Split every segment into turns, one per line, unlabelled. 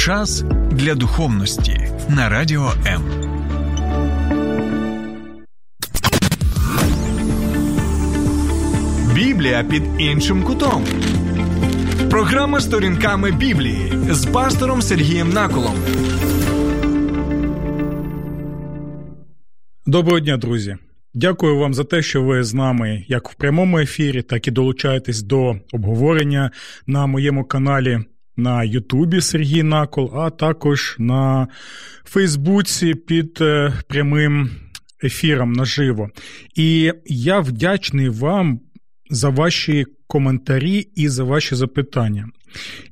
Час для духовності на радіо М. Біблія під іншим кутом. Програма сторінками Біблії з пастором Сергієм Наколом.
Доброго дня, друзі. Дякую вам за те, що ви з нами як в прямому ефірі, так і долучаєтесь до обговорення на моєму каналі на Ютубі Сергій Накол, а також на Фейсбуці під е, прямим ефіром наживо. І я вдячний вам за ваші коментарі і за ваші запитання.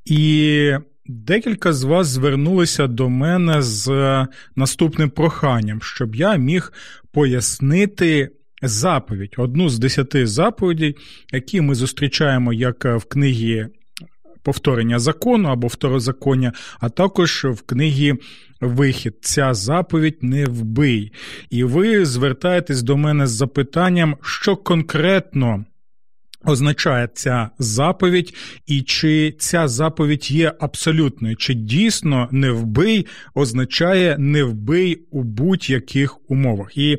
І декілька з вас звернулися до мене з наступним проханням, щоб я міг пояснити. Заповідь, одну з десяти заповідей, які ми зустрічаємо як в книгі повторення закону або второзаконня, а також в книгі Вихід. Ця заповідь не вбий. І ви звертаєтесь до мене з запитанням, що конкретно. Означає ця заповідь, і чи ця заповідь є абсолютною, чи дійсно не вбий означає не вбий у будь-яких умовах. І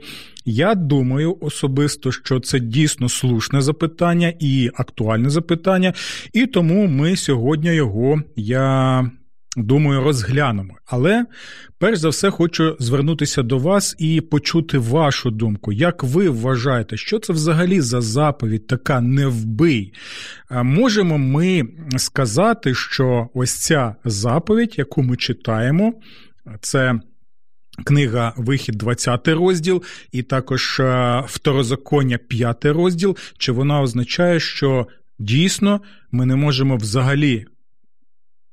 я думаю особисто, що це дійсно слушне запитання і актуальне запитання, і тому ми сьогодні його я думаю розглянемо. Але перш за все хочу звернутися до вас і почути вашу думку. Як ви вважаєте, що це взагалі за заповідь така не вбий? Можемо ми сказати, що ось ця заповідь, яку ми читаємо, це. Книга Вихід, 20 розділ, і також второзаконня, 5 розділ. Чи вона означає, що дійсно ми не можемо взагалі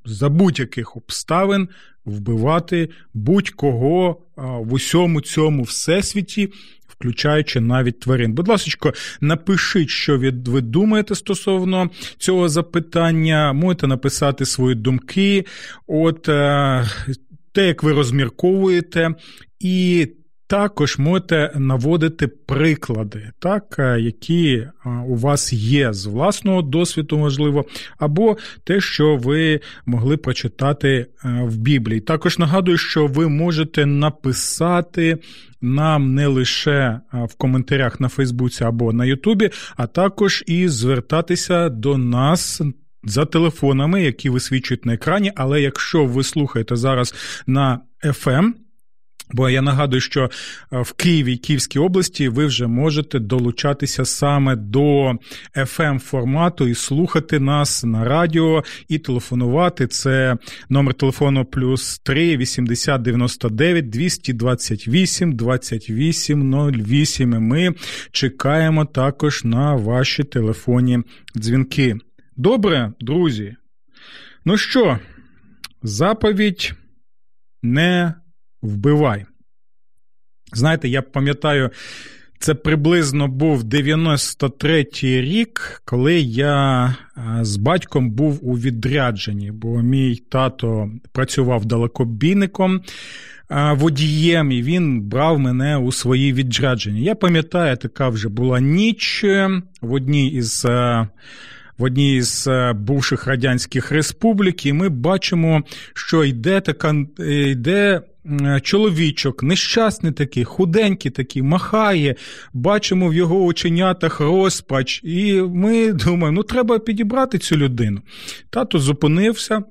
за будь-яких обставин вбивати будь-кого в усьому цьому всесвіті, включаючи навіть тварин. Будь ласка, напишіть, що ви думаєте стосовно цього запитання. Можете написати свої думки, от е, те, як ви розмірковуєте, і також можете наводити приклади, так, е, які е, у вас є з власного досвіду, можливо, або те, що ви могли прочитати е, в Біблії. Також нагадую, що ви можете написати нам не лише в коментарях на Фейсбуці або на Ютубі, а також і звертатися до нас. За телефонами, які висвічують на екрані, але якщо ви слухаєте зараз на FM, Бо я нагадую, що е, в Києві і Київській області ви вже можете долучатися саме до fm формату і слухати нас на радіо і телефонувати. Це номер телефону плюс 3 80 99 228 28 08. І Ми чекаємо також на ваші телефонні дзвінки. Добре, друзі. Ну що, заповідь не вбивай. Знаєте, я пам'ятаю, це приблизно був 93-й рік, коли я з батьком був у відрядженні, бо мій тато працював далекобійником. Водієм, і він брав мене у свої відрядження. Я пам'ятаю, така вже була ніч в одній із в одній з бувших радянських республік, і ми бачимо, що йде така йде чоловічок, нещасний такий, худенький такий, махає, бачимо в його оченятах розпач, і ми думаємо, ну треба підібрати цю людину. Тато зупинився.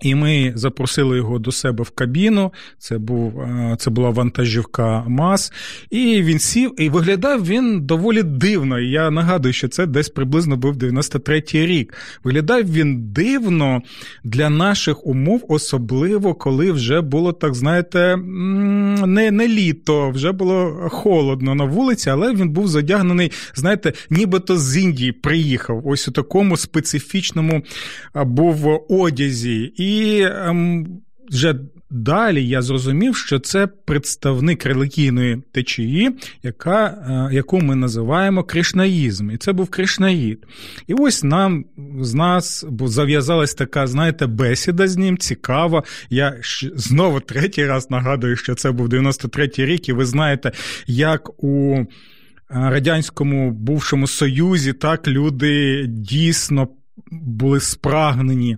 І ми запросили його до себе в кабіну. Це був е, це була вантажівка МАЗ, і він сів і виглядав він доволі дивно. Я нагадую, що це десь приблизно був 93-й рік. Виглядав він дивно для наших умов, особливо коли вже було так, знаєте, не не літо, вже було холодно на вулиці, але він був задягнений, знаєте, нібито з Індії приїхав. Ось у такому специфічному був одязі. І ем, вже далі я зрозумів, що це представник релігійної течії, яка, е, яку ми називаємо кришнаїзм. І це був кришнаїд. І ось нам з нас зав'язалась така, знаєте, бесіда з ним, цікава. Я знову третій раз нагадую, що це був 93-й рік, і ви знаєте, як у. Е, радянському бувшому союзі так люди дійсно були спрагнені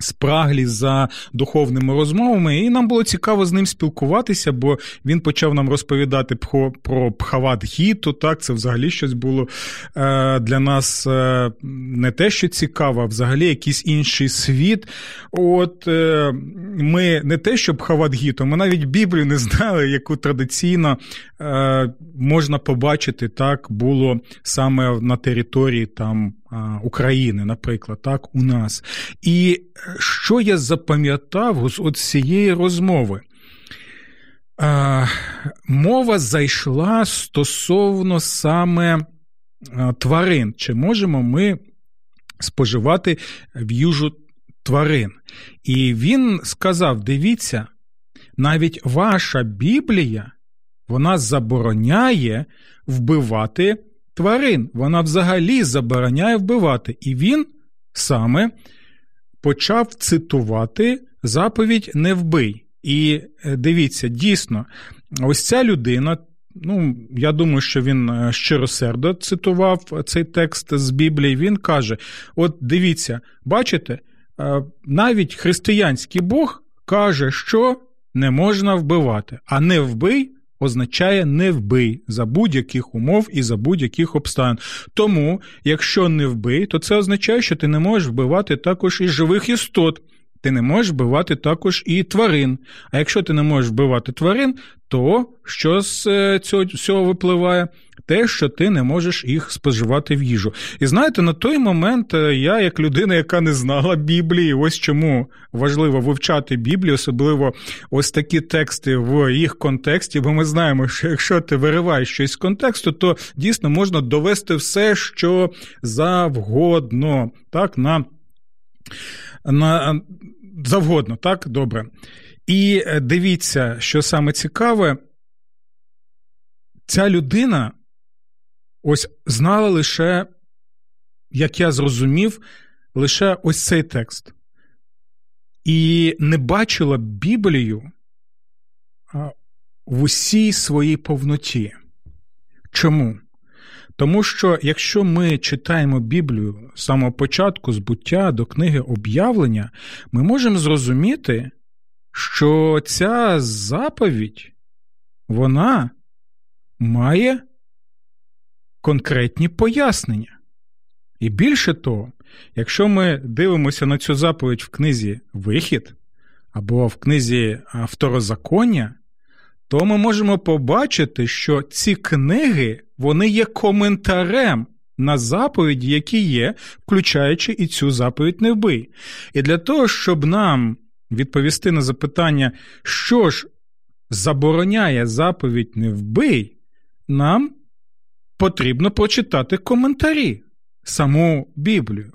спраглі за духовними розмовами, і нам було цікаво з ним спілкуватися, бо він почав нам розповідати про, про Пхават Гіту. Так, це взагалі щось було е, для нас е, не те, що цікаво, а взагалі якийсь інший світ. От е, ми не те, що Пхават Гіту, ми навіть Біблію не знали, яку традиційно е, можна побачити, так було саме на території там. України, наприклад, так, у нас. І що я запам'ятав з цієї розмови? Мова зайшла стосовно саме тварин. Чи можемо ми споживати в їжу тварин? І він сказав: дивіться, навіть ваша Біблія вона забороняє вбивати тварин. Вона взагалі забороняє вбивати. І він саме почав цитувати заповідь не вбий. І е, дивіться, дійсно, ось ця людина. Ну, я думаю, що він е, щиросердо цитував цей текст з Біблії. Він каже: от дивіться, бачите, е, навіть християнський Бог каже, що не можна вбивати, а не вбий означає не вбий за будь-яких умов і за будь-яких обставин. Тому, якщо не вбий, то це означає, що ти не можеш вбивати також і живих істот. Ти не можеш вбивати також і тварин. А якщо ти не можеш вбивати тварин, то що з е, цього, цього випливає? Те, що ти не можеш їх споживати в їжу. І знаєте, на той момент е, я, як людина, яка не знала Біблії, ось чому важливо вивчати Біблію, особливо ось такі тексти в їх контексті, бо ми знаємо, що якщо ти вириваєш щось з контексту, то дійсно можна довести все, що завгодно, так, на, на завгодно, так, добре. І е, дивіться, що саме цікаве, ця людина ось знала лише, як я зрозумів, лише ось цей текст. І не бачила Біблію в усій своїй повноті. Чому? Тому що якщо ми читаємо Біблію з самого початку, з буття до книги об'явлення, ми можемо зрозуміти, що ця заповідь, вона має конкретні пояснення. І більше того, якщо ми дивимося на цю заповідь в книзі Вихід або в книзі Второзаконня, то ми можемо побачити, що ці книги вони є коментарем на заповіді, які є, включаючи і цю заповідь не вбий. І для того, щоб нам відповісти на запитання, що ж забороняє заповідь не вбий, нам потрібно прочитати коментарі, саму Біблію,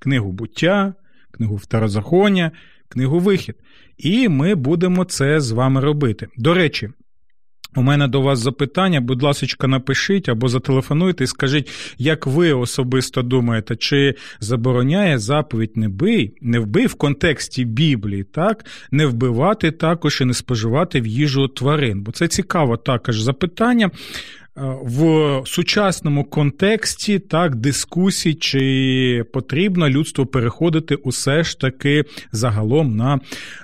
книгу буття, книгу Второзаконня, книгу Вихід. І ми будемо це з вами робити. До речі, у мене до вас запитання, будь ласка, напишіть або зателефонуйте і скажіть, як ви особисто думаєте, чи забороняє заповідь не бий, не вбий в контексті Біблії, так, не вбивати також і не споживати в їжу тварин? Бо це цікаво також запитання. Е, в сучасному контексті так дискусій, чи потрібно людству переходити усе ж таки загалом на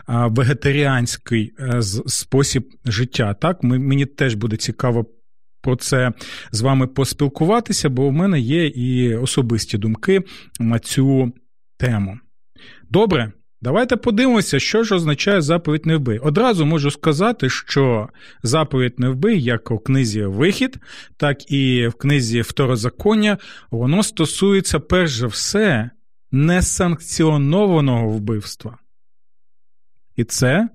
вегетаріанський е, спосіб життя. Так, мені теж буде цікаво. Про це з вами поспілкуватися, бо в мене є і особисті думки на цю тему. Добре, Давайте подивимося, що ж означає заповідь не вбий. Одразу можу сказати, що заповідь не вбий, як у книзі Вихід, так і в книзі Второзаконня, воно стосується перш за все несанкціонованого вбивства. І це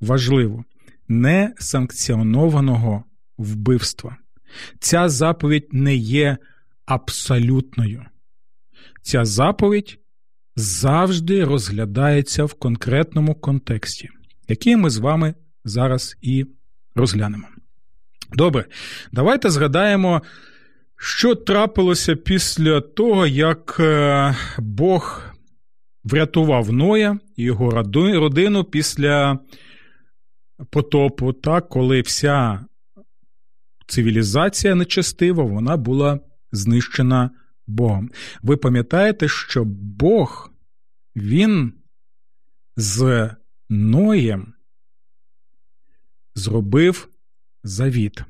важливо несанкціонованого вбивства. Ця заповідь не є абсолютною. Ця заповідь завжди розглядається в конкретному контексті, який ми з вами зараз і розглянемо. Добре, давайте згадаємо, що трапилося після того, як е, Бог врятував Ноя і його родину після потопу, так, коли вся цивілізація нечестива, вона була знищена Богом. Ви пам'ятаєте, що Бог, Він з Ноєм зробив завіт.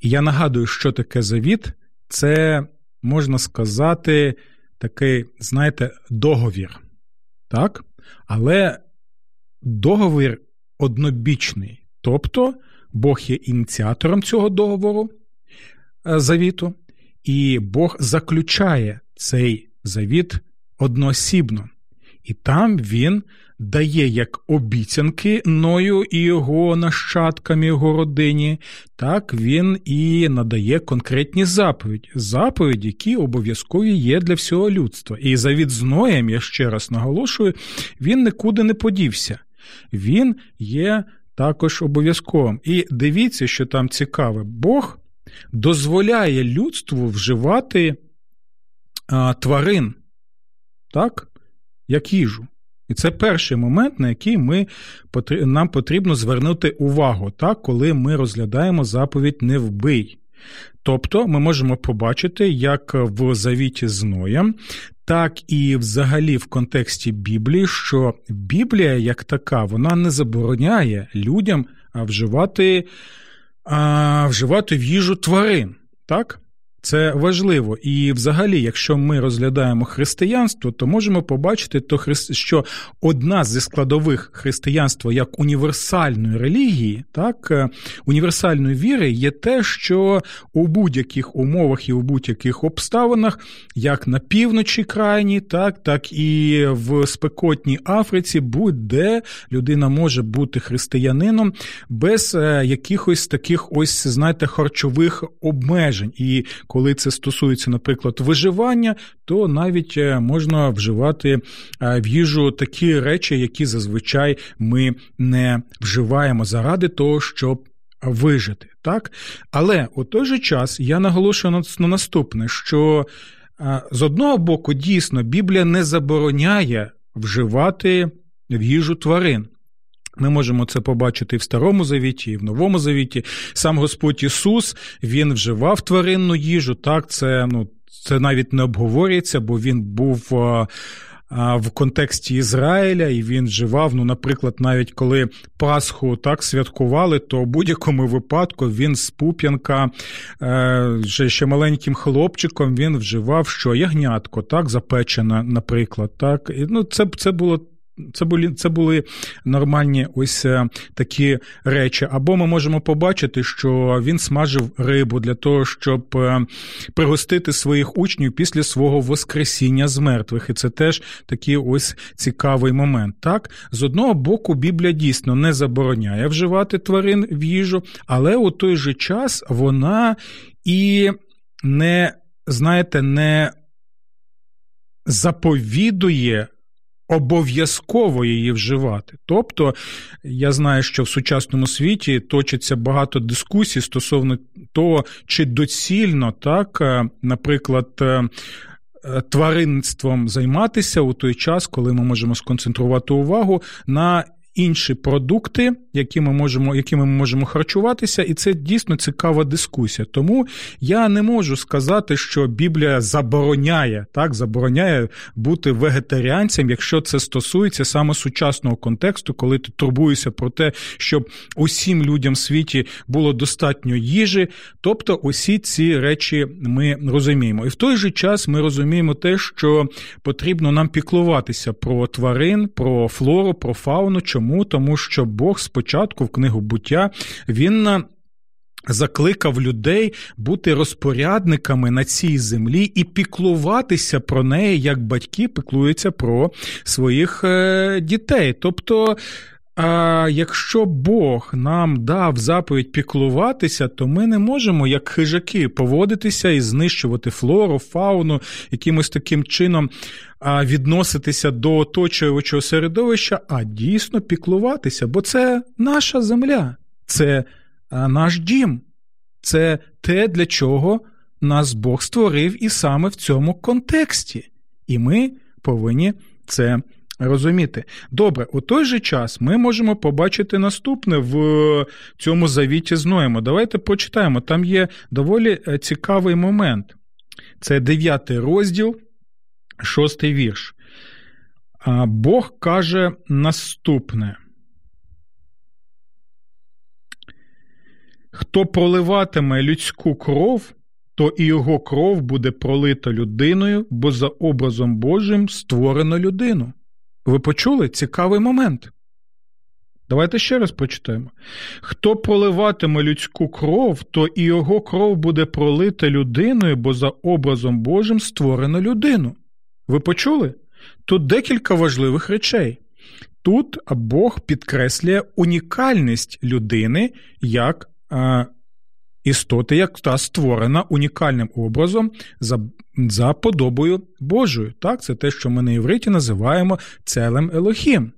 І я нагадую, що таке завіт, це можна сказати такий, знаєте, договір. Так? Але договір однобічний. Тобто Бог є ініціатором цього договору е, завіту, і Бог заключає цей завіт одноосібно. І там він дає як обіцянки Ною і його нащадкам, його родині, так він і надає конкретні заповіді, заповіді, які обов'язкові є для всього людства. І завіт з Ноєм, я ще раз наголошую, він нікуди не подівся. Він є також обов'язковим. І дивіться, що там цікаве, Бог дозволяє людству вживати а, тварин, так, як їжу. І це перший момент, на який ми, нам потрібно звернути увагу, так, коли ми розглядаємо заповідь не вбий. Тобто ми можемо побачити, як в завіті з Ноєм, так і взагалі в контексті Біблії, що Біблія, як така, вона не забороняє людям вживати а, вживати в їжу тварин. так? Це важливо. І, взагалі, якщо ми розглядаємо християнство, то можемо побачити, що одна зі складових християнства як універсальної релігії, так, е, універсальної віри є те, що у будь-яких умовах і у будь-яких обставинах, як на півночі крайні, так, так і в спекотній Африці, будь-де людина може бути християнином без е, якихось таких ось, знаєте, харчових обмежень. І коли це стосується, наприклад, виживання, то навіть е, можна вживати е, в їжу такі речі, які зазвичай ми не вживаємо заради того, щоб вижити. Так? Але у той же час я наголошую на наступне: що е, з одного боку, дійсно, Біблія не забороняє вживати в їжу тварин. Ми можемо це побачити і в Старому Завіті, і в Новому Завіті. Сам Господь Ісус він вживав тваринну їжу. Так, це ну, це навіть не обговорюється, бо він був. В контексті Ізраїля, і він вживав, ну, наприклад, навіть коли Пасху так святкували, то в будь-якому випадку він з Пуп'янка, е, ще маленьким хлопчиком, він вживав що ягнятко, так, запечене, наприклад. так. І, ну, Це це було це були це були нормальні ось е, такі речі. Або ми можемо побачити, що він смажив рибу для того, щоб е, пригостити своїх учнів після свого воскресіння з мертвих. І це теж такий ось цікавий момент. Так, з одного боку, Біблія дійсно не забороняє вживати тварин в їжу, але у той же час вона і не, знаєте, не заповідує обов'язково її вживати. Тобто, я знаю, що в сучасному світі точиться багато дискусій стосовно того, чи доцільно так, е, наприклад, тваринством тваринництвом займатися у той час, коли ми можемо сконцентрувати увагу на інші продукти, які ми можемо, якими ми можемо харчуватися, і це дійсно цікава дискусія. Тому я не можу сказати, що Біблія забороняє так, забороняє бути вегетаріанцем, якщо це стосується саме сучасного контексту, коли ти турбуєшся про те, щоб усім людям в світі було достатньо їжі. Тобто, усі ці речі ми розуміємо. І в той же час ми розуміємо те, що потрібно нам піклуватися про тварин, про флору, про фауну. Чому? Тому що Бог спочатку в книгу буття він. Е, закликав людей бути розпорядниками на цій землі і піклуватися про неї, як батьки піклуються про своїх е, дітей. Тобто а якщо Бог нам дав заповідь піклуватися, то ми не можемо, як хижаки, поводитися і знищувати флору, фауну, якимось таким чином відноситися до оточуючого середовища, а дійсно піклуватися, бо це наша земля, це наш дім, це те, для чого нас Бог створив і саме в цьому контексті. І ми повинні це розуміти. Добре, у той же час ми можемо побачити наступне в цьому завіті з Ноєм. Давайте почитаємо. Там є доволі е, цікавий момент. Це дев'ятий розділ, шостий вірш. Бог каже наступне. Хто проливатиме людську кров, то і його кров буде пролита людиною, бо за образом Божим створено людину. Ви почули цікавий момент? Давайте ще раз прочитаємо. Хто проливатиме людську кров, то і його кров буде пролита людиною, бо за образом Божим створено людину. Ви почули? Тут декілька важливих речей. Тут Бог підкреслює унікальність людини як істоти, як та створена унікальним образом за за подобою Божою. Так, Це те, що ми на євриті називаємо целем Елохім.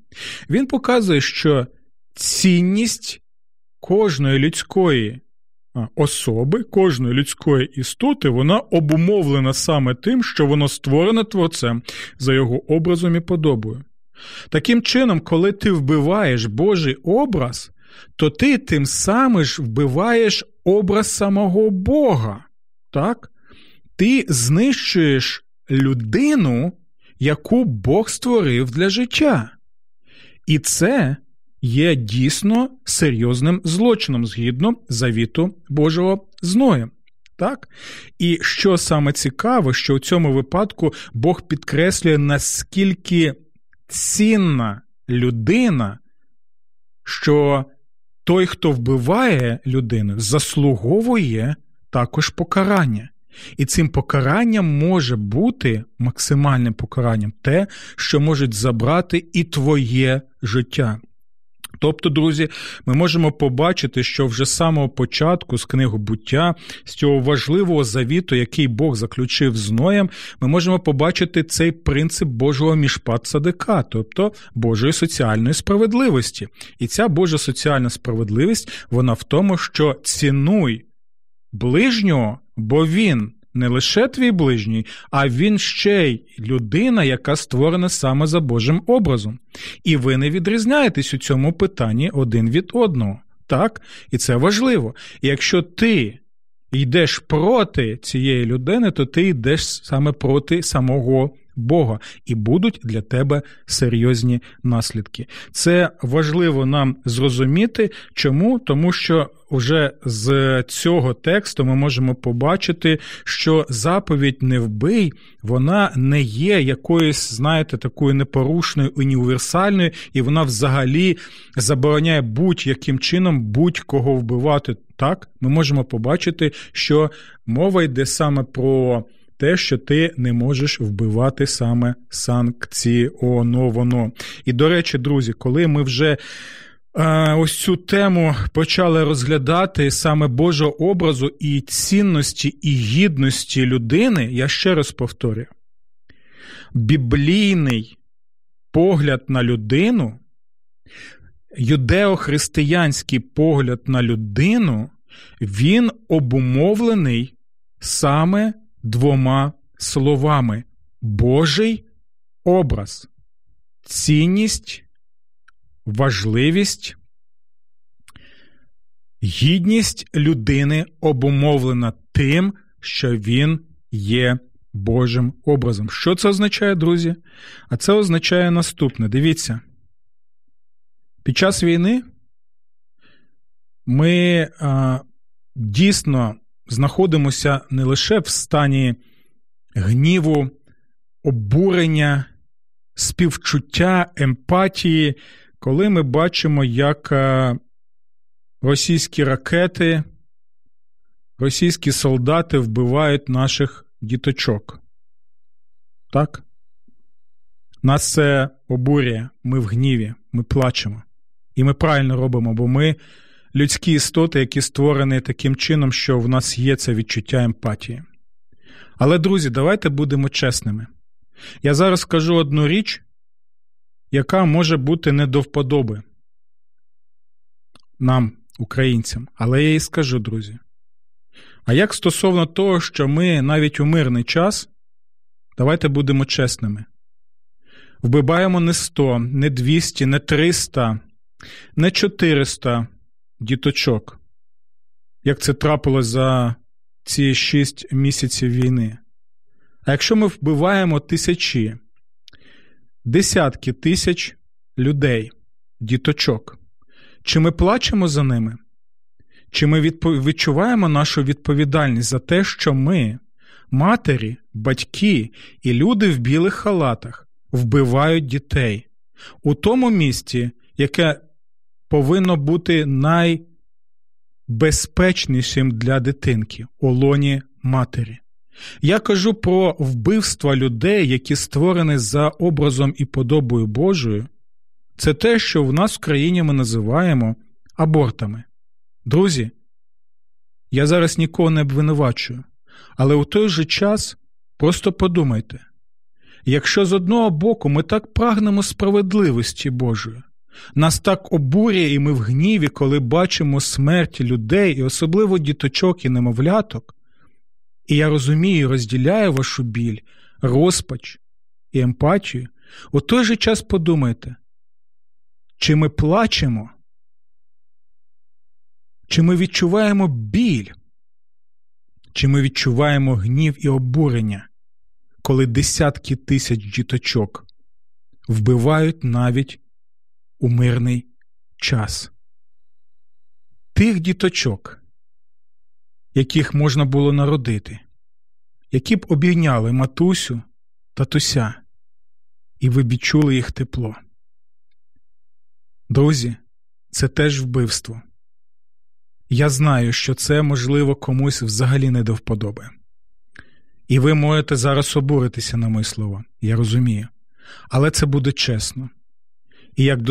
Він показує, що цінність кожної людської особи, кожної людської істоти, вона обумовлена саме тим, що воно створене творцем за його образом і подобою. Таким чином, коли ти вбиваєш Божий образ, то ти тим самим ж вбиваєш образ самого Бога. Так? Ти знищуєш людину, яку Бог створив для життя. І це є дійсно серйозним злочином згідно завіту Божого зною. Так? І що саме цікаво, що у цьому випадку Бог підкреслює, наскільки цінна людина, що той, хто вбиває людину, заслуговує також покарання. І цим покаранням може бути максимальним покаранням те, що можуть забрати і твоє життя. Тобто, друзі, ми можемо побачити, що вже з самого початку з книги буття, з цього важливого завіту, який Бог заключив з Ноєм, ми можемо побачити цей принцип Божого мішпат садика, тобто Божої соціальної справедливості. І ця Божа соціальна справедливість, вона в тому, що цінуй ближнього, бо він не лише твій ближній, а він ще й людина, яка створена саме за Божим образом. І ви не відрізняєтесь у цьому питанні один від одного. Так? І це важливо. Якщо ти йдеш проти цієї людини, то ти йдеш саме проти самого Бога, і будуть для тебе серйозні наслідки. Це важливо нам зрозуміти. Чому? Тому що вже з цього тексту ми можемо побачити, що заповідь не вбий, вона не є якоюсь, знаєте, такою непорушною універсальною, і вона взагалі забороняє будь-яким чином будь-кого вбивати. Так, ми можемо побачити, що мова йде саме про те, що ти не можеш вбивати саме санкціоновано. І до речі, друзі, коли ми вже. Ось цю тему почали розглядати саме Божого образу і цінності і гідності людини, я ще раз повторюю: біблійний погляд на людину, юдеохристиянський погляд на людину, він обумовлений саме двома словами: Божий образ, цінність, важливість, гідність людини обумовлена тим, що він є Божим образом. Що це означає, друзі? А це означає наступне: дивіться. Під час війни ми а, дійсно знаходимося не лише в стані гніву, обурення, співчуття, емпатії, коли ми бачимо, як е, російські ракети, російські солдати вбивають наших діточок. Так? Нас це обурює, ми в гніві, ми плачемо. І ми правильно робимо, бо ми людські істоти, які створені таким чином, що в нас є це відчуття емпатії. Але, друзі, давайте будемо чесними. Я зараз скажу одну річ, яка може бути не до вподоби нам, українцям, але я їй скажу, друзі. А як стосовно того, що ми навіть у мирний час, давайте будемо чесними. Вбиваємо не 100, не 200, не 300, не 400 діточок, як це трапилось за ці шість місяців війни. А якщо ми вбиваємо тисячі, десятки тисяч людей, діточок. Чи ми плачемо за ними? Чи ми відчуваємо нашу відповідальність за те, що ми, матері, батьки і люди в білих халатах, вбивають дітей у тому місці, яке повинно бути найбезпечнішим для дитинки у лоні матері? Я кажу про вбивства людей, які створені за образом і подобою Божою. Це те, що в нас в країні ми називаємо абортами. Друзі, я зараз нікого не обвинувачую, але у той же час просто подумайте: якщо з одного боку ми так прагнемо справедливості Божої, нас так обурює, і ми в гніві, коли бачимо смерть людей, і особливо діточок і немовляток, і я розумію розділяю вашу біль, розпач і емпатію, у той же час подумайте, чи ми плачемо, чи ми відчуваємо біль, чи ми відчуваємо гнів і обурення, коли десятки тисяч діточок вбивають навіть у мирний час. Тих діточок, яких можна було народити, які б обійняли матусю татуся, і ви відчули їх тепло. Друзі, це теж вбивство. Я знаю, що це, можливо, комусь взагалі не до вподоби. І ви можете зараз обуритися на мої слова, я розумію. Але це буде чесно. І як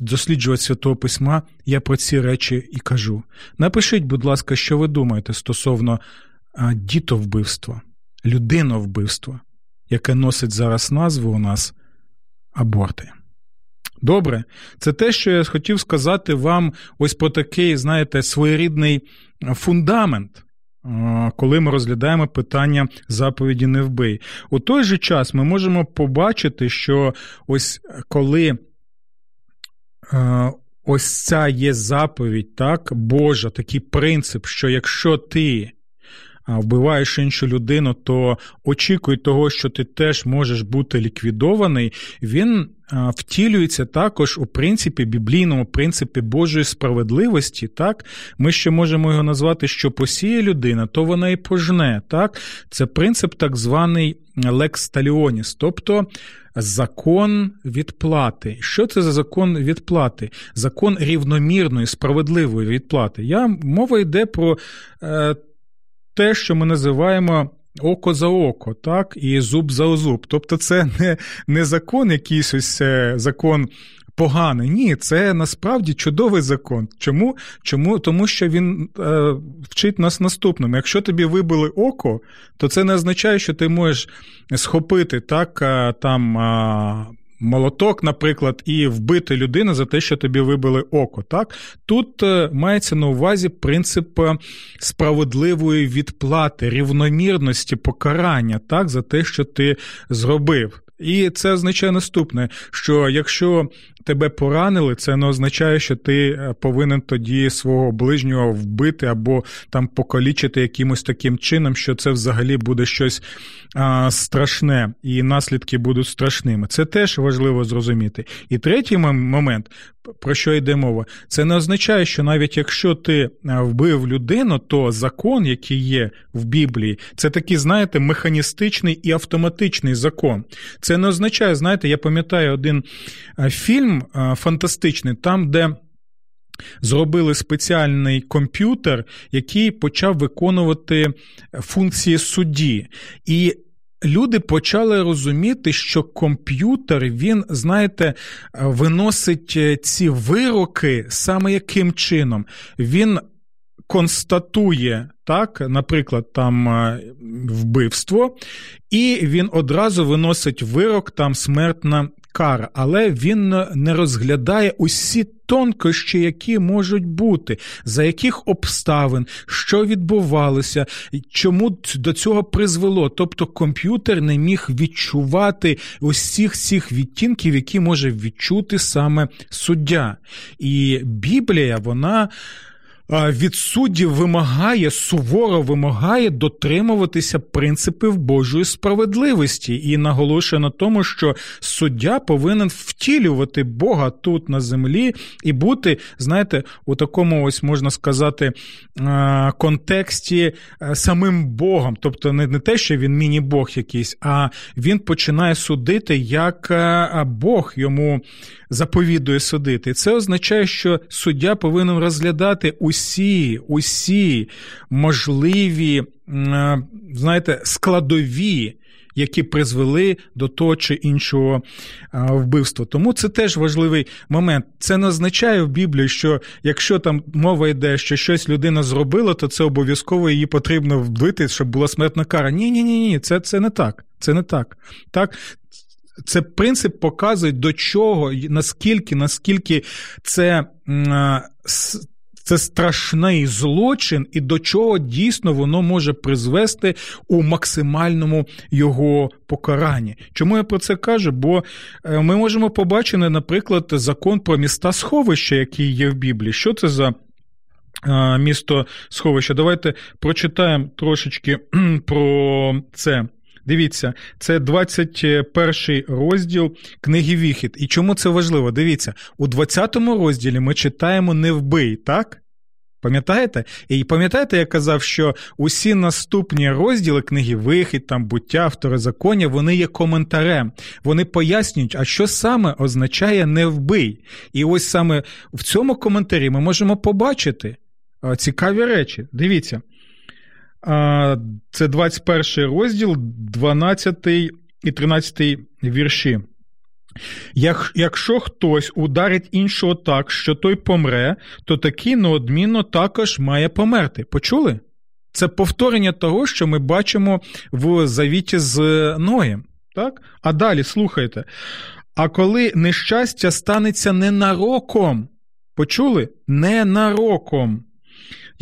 досліджувати Святого Письма, я про ці речі і кажу. Напишіть, будь ласка, що ви думаєте стосовно дітовбивства, людиновбивства, яке носить зараз назву у нас аборти. Добре, це те, що я хотів сказати вам ось про такий, знаєте, своєрідний фундамент, коли ми розглядаємо питання заповіді не вбий. У той же час ми можемо побачити, що ось коли ось ця є заповідь, так, Божа, такий принцип, що якщо ти вбиваєш іншу людину, то очікуй того, що ти теж можеш бути ліквідований, він втілюється також у принципі, біблійному принципі Божої справедливості. Так? Ми ще можемо його назвати, що посіє людина, то вона і пожне. Так? Це принцип так званий лекс таліоніс, тобто закон відплати. Що це за закон відплати? Закон рівномірної, справедливої відплати. Я, Мова йде про. Е, те, що ми називаємо око за око, так, і зуб за зуб. Тобто, це не не закон, якийсь ось е, закон. Поганий, ні, це насправді чудовий закон. Чому? Чому? Тому що він е, вчить нас наступному. Якщо тобі вибили око, то це не означає, що ти можеш схопити так, е, там е, молоток, наприклад, і вбити людину за те, що тобі вибили око. Так? Тут е, мається на увазі принцип е, справедливої відплати, рівномірності покарання так, за те, що ти зробив. І це означає наступне: що якщо тебе поранили, це не означає, що ти е, повинен тоді свого ближнього вбити або там покалічити якимось таким чином, що це взагалі буде щось а, страшне, і наслідки будуть страшними. Це теж важливо зрозуміти. І третій момент, про що йде мова, це не означає, що навіть якщо ти е, вбив людину, то закон, який є в Біблії, це такий, знаєте, механістичний і автоматичний закон. Це не означає, знаєте, я пам'ятаю один е, фільм фільм фантастичний, там, де. Зробили спеціальний комп'ютер, який почав виконувати функції судді. І люди почали розуміти, що комп'ютер, він, знаєте, виносить е, ці вироки саме яким чином. Він констатує, так, наприклад, там е, вбивство, і він одразу виносить вирок, там смертна кара, але він не розглядає усі тонкощі, які можуть бути, за яких обставин, що відбувалося, чому до цього призвело. Тобто комп'ютер не міг відчувати усіх цих відтінків, які може відчути саме суддя. І Біблія, вона від суддів вимагає, суворо вимагає дотримуватися принципів Божої справедливості і наголошує на тому, що суддя повинен втілювати Бога тут на землі і бути, знаєте, у такому ось можна сказати контексті е, самим Богом. Тобто не те, що він міні-бог якийсь, а він починає судити, як е, Бог йому заповідує судити. Це означає, що суддя повинен розглядати усі, усі можливі, е, знаєте, складові. Які призвели до того чи іншого вбивства. Тому це теж важливий момент. Це не означає в Біблії, що якщо там мова йде, що щось людина зробила, то це обов'язково її потрібно вбити, щоб була смертна кара. Ні, ні, ні, ні, це це не так. Це не так. Так, це принцип показує до чого, наскільки, наскільки це. Це страшний злочин, і до чого дійсно воно може призвести у максимальному його покаранні. Чому я про це кажу? Бо е, ми можемо побачити, наприклад, закон про міста сховища, який є в Біблії. Що це за е, місто сховище? Давайте прочитаємо трошечки про це. Дивіться, це 21 розділ книги Віхід. І чому це важливо? Дивіться, у 20 розділі ми читаємо не вбий, так? Пам'ятаєте? І пам'ятаєте, я казав, що усі наступні розділи книги Вихід, там буття, второзаконня, вони є коментарем. Вони пояснюють, а що саме означає не вбий. І ось саме в цьому коментарі ми можемо побачити цікаві речі. Дивіться. Це 21 розділ, 12 і 13 вірші. Якщо хтось ударить іншого так, що той помре, то такий неодмінно також має померти. Почули? Це повторення того, що ми бачимо в завіті з Ноєм. Так? А далі слухайте. А коли нещастя станеться ненароком, почули? Ненароком.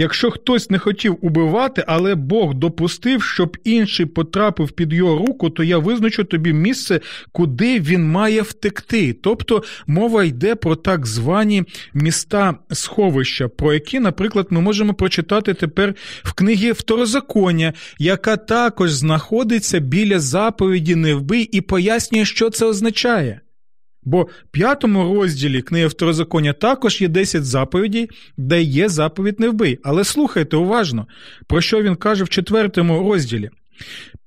Якщо хтось не хотів убивати, але Бог допустив, щоб інший потрапив під його руку, то я визначу тобі місце, куди він має втекти. Тобто мова йде про так звані міста сховища, про які, наприклад, ми можемо прочитати тепер в книгі Второзаконня, яка також знаходиться біля заповіді не вбий і пояснює, що це означає. Бо в п'ятому розділі книги Второзаконня також є 10 заповідей, де є заповідь не вбий. Але слухайте уважно, про що він каже в четвертому розділі.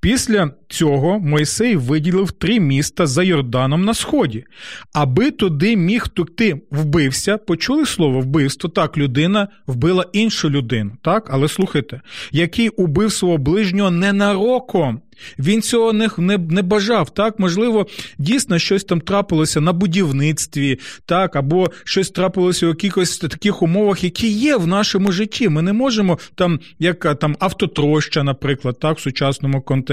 Після цього Мойсей виділив три міста за Йорданом на сході, аби туди міг втекти вбився. Почули слово вбивство? Так, людина вбила іншу людину, так, але слухайте, який убив свого ближнього ненароком, він цього не не, не бажав. Так, можливо, дійсно щось там трапилося на будівництві, так, або щось трапилося у якихось таких умовах, які є в нашому житті. Ми не можемо там, як там автотроща, наприклад, так, в сучасному контексті,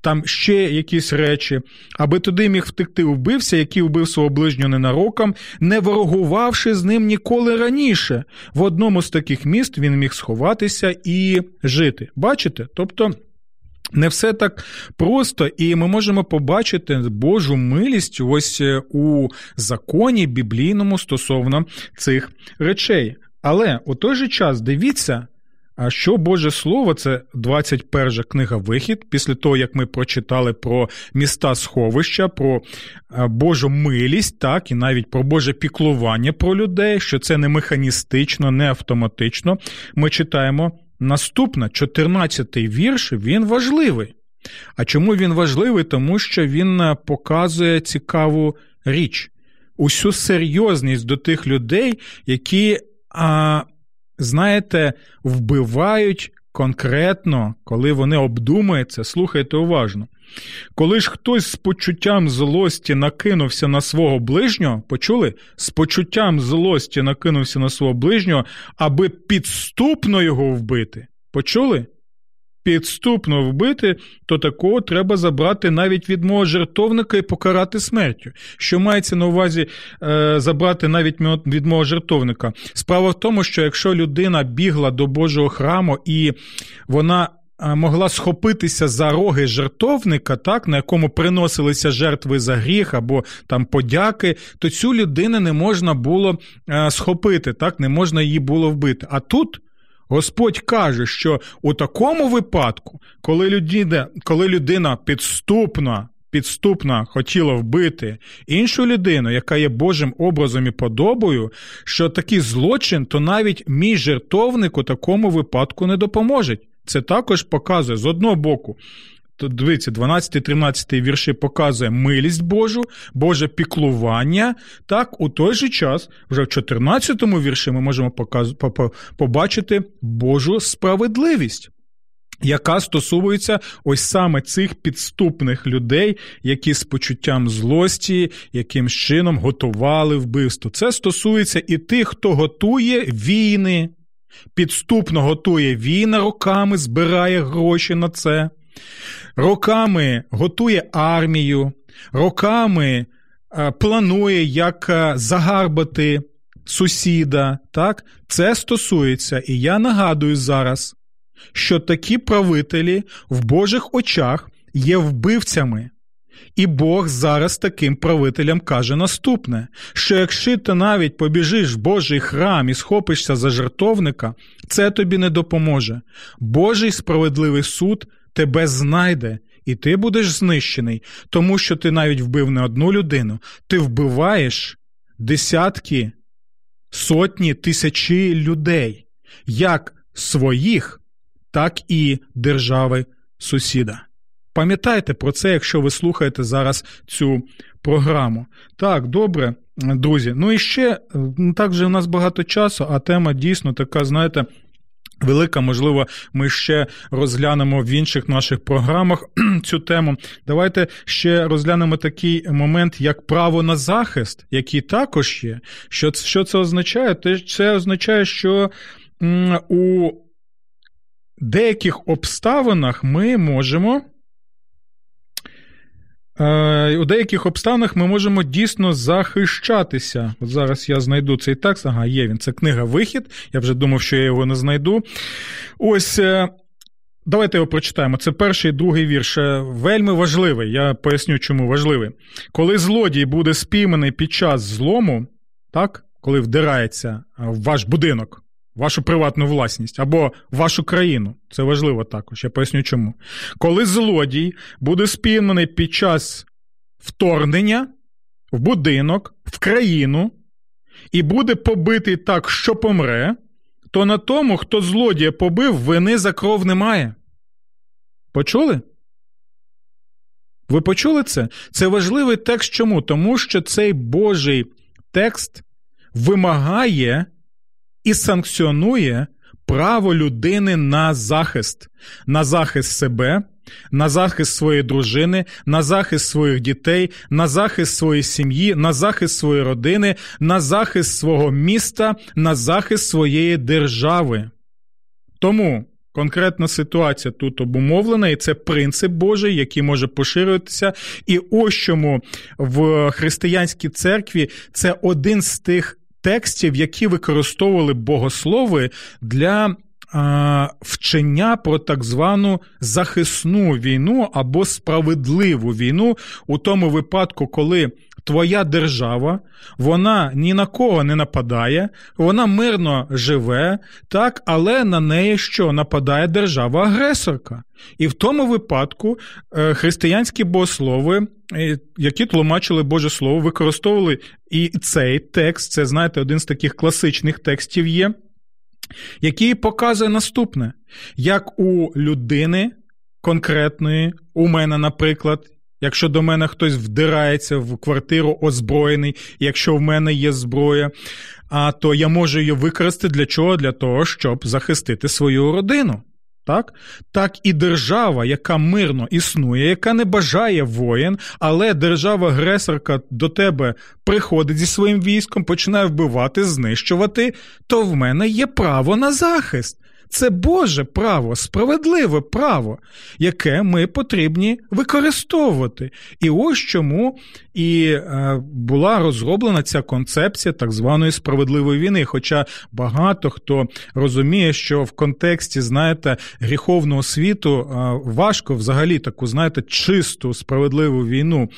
там ще якісь речі, аби туди міг втекти вбився, який вбив свого ближнього ненароком, не ворогувавши з ним ніколи раніше. В одному з таких міст він міг сховатися і жити. Бачите? Тобто. Не все так просто, і ми можемо побачити Божу милість ось е, у законі біблійному стосовно цих речей. Але у той же час дивіться, що Боже Слово, це 21 книга Вихід, після того, як ми прочитали про міста сховища, про е, Божу милість, так, і навіть про Боже піклування про людей, що це не механістично, не автоматично. Ми читаємо Наступна, 14-й вірш, він важливий. А чому він важливий? Тому що він е, показує цікаву річ, усю серйозність до тих людей, які, а, знаєте, вбивають конкретно, коли вони обдумають це, слухайте уважно. Коли ж хтось з почуттям злості накинувся на свого ближнього, почули? З почуттям злості накинувся на свого ближнього, аби підступно його вбити. Почули? Підступно вбити, то такого треба забрати навіть від мого жертовника і покарати смертю. Що мається на увазі е, забрати навіть від мого жертовника? Справа в тому, що якщо людина бігла до Божого храму і вона могла схопитися за роги жертовника, так, на якому приносилися жертви за гріх або там подяки, то цю людину не можна було схопити, так, не можна її було вбити. А тут. Господь каже, що у такому випадку, коли людина коли людина підступна підступна хотіла вбити іншу людину, яка є Божим образом і подобою, що такий злочин, то навіть мій жертовник у такому випадку не допоможе. Це також показує з одного боку. То дивіться, 12-13 вірші показує милість Божу, Боже піклування. Так, у той же час, вже в 14 вірші, ми можемо побачити Божу справедливість яка стосується ось саме цих підступних людей, які з почуттям злості, яким чином готували вбивство. Це стосується і тих, хто готує війни, підступно готує війни роками, збирає гроші на це, роками готує армію, роками е, планує, як е, загарбати сусіда. Так? Це стосується, і я нагадую зараз що такі правителі в Божих очах є вбивцями. І Бог зараз таким правителям каже наступне: що якщо ти навіть побіжиш в Божий храм і схопишся за жертовника, це тобі не допоможе. Божий справедливий суд тебе знайде, і ти будеш знищений, тому що ти навіть вбив не одну людину, ти вбиваєш десятки, сотні тисячі людей, як своїх, так і держави сусіда. Пам'ятайте про це, якщо ви слухаєте зараз цю програму. Так, добре, друзі. Ну і ще так же у нас багато часу, а тема дійсно така, знаєте. Велика, можливо, ми ще розглянемо в інших наших програмах цю тему. Давайте ще розглянемо такий момент, як право на захист, який також є. Що що це означає? Це означає, що у деяких обставинах ми можемо. Е, у деяких обставинах ми можемо дійсно захищатися. От зараз я знайду цей текст. Ага, є він. Це книга Вихід. Я вже думав, що я його не знайду. Ось. Е, давайте його прочитаємо. Це перший і другий вірш. Е, вельми важливий. Я поясню, чому важливий. Коли злодій буде спійманий під час злому, так, коли вдирається в ваш будинок, вашу приватну власність або вашу країну. Це важливо також. Я поясню чому. Коли злодій буде спійманий під час вторгнення в будинок, в країну і буде побитий так, що помре, то на тому, хто злодія побив, вини за кров немає. Почули? Ви почули це? Це важливий текст чому? Тому що цей Божий текст вимагає і санкціонує право людини на захист, на захист себе, на захист своєї дружини, на захист своїх дітей, на захист своєї сім'ї, на захист своєї родини, на захист свого міста, на захист своєї держави. Тому. Конкретна ситуація тут обумовлена, і це принцип Божий, який може поширюватися. І ось чому в християнській церкві це один з тих текстів, які використовували богослови для вчення про так звану захисну війну або справедливу війну. У тому випадку, коли твоя держава, вона ні на кого не нападає, вона мирно живе, так, але на неї що нападає держава-агресорка. І в тому випадку е, християнські богослови, е, які тлумачили Боже Слово, використовували і цей текст, це, знаєте, один з таких класичних текстів є, який показує наступне: як у людини конкретної, у мене, наприклад, Якщо до мене хтось вдирається в квартиру озброєний, якщо в мене є зброя, а то я можу її використати для чого? Для того, щоб захистити свою родину. Так Так і держава, яка мирно існує, яка не бажає воєн, але держава-агресорка до тебе приходить зі своїм військом, починає вбивати, знищувати, то в мене є право на захист. Це Боже право, справедливе право, яке ми потрібні використовувати. І ось чому і е, була розроблена ця концепція так званої справедливої війни. Хоча багато хто розуміє, що в контексті, знаєте, гріховного світу е, важко взагалі таку, знаєте, чисту справедливу війну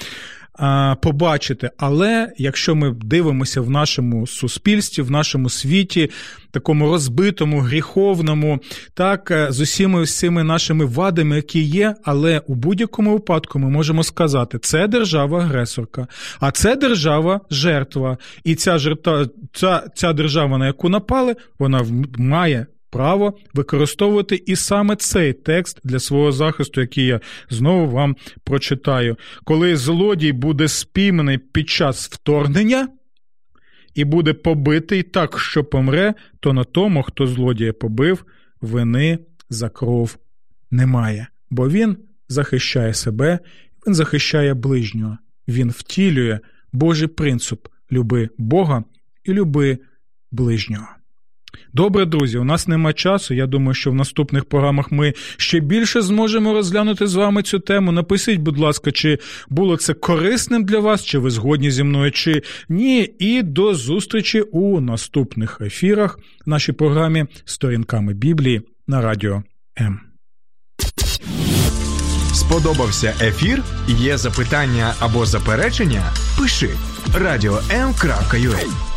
побачити. Але якщо ми дивимося в нашому суспільстві, в нашому світі, такому розбитому, гріховному, так е, з усіми всіми нашими вадами, які є, але у будь-якому випадку ми можемо сказати, це держава-агресорка, а це держава жертва. І ця жертва, ця, ця держава, на яку напали, вона має право використовувати і саме цей текст для свого захисту, який я знову вам прочитаю. Коли злодій буде спійманий під час вторгнення і буде побитий так, що помре, то на тому, хто злодія побив, вини за кров немає. Бо він захищає себе, він захищає ближнього, він втілює Божий принцип люби Бога і люби ближнього. Добре, друзі, у нас нема часу. Я думаю, що в наступних програмах ми ще більше зможемо розглянути з вами цю тему. Напишіть, будь ласка, чи було це корисним для вас, чи ви згодні зі мною, чи ні. І до зустрічі у наступних ефірах в нашій програмі Сторінками Біблії на радіо М.
Сподобався ефір? Є запитання або заперечення? Пиши радіом.ua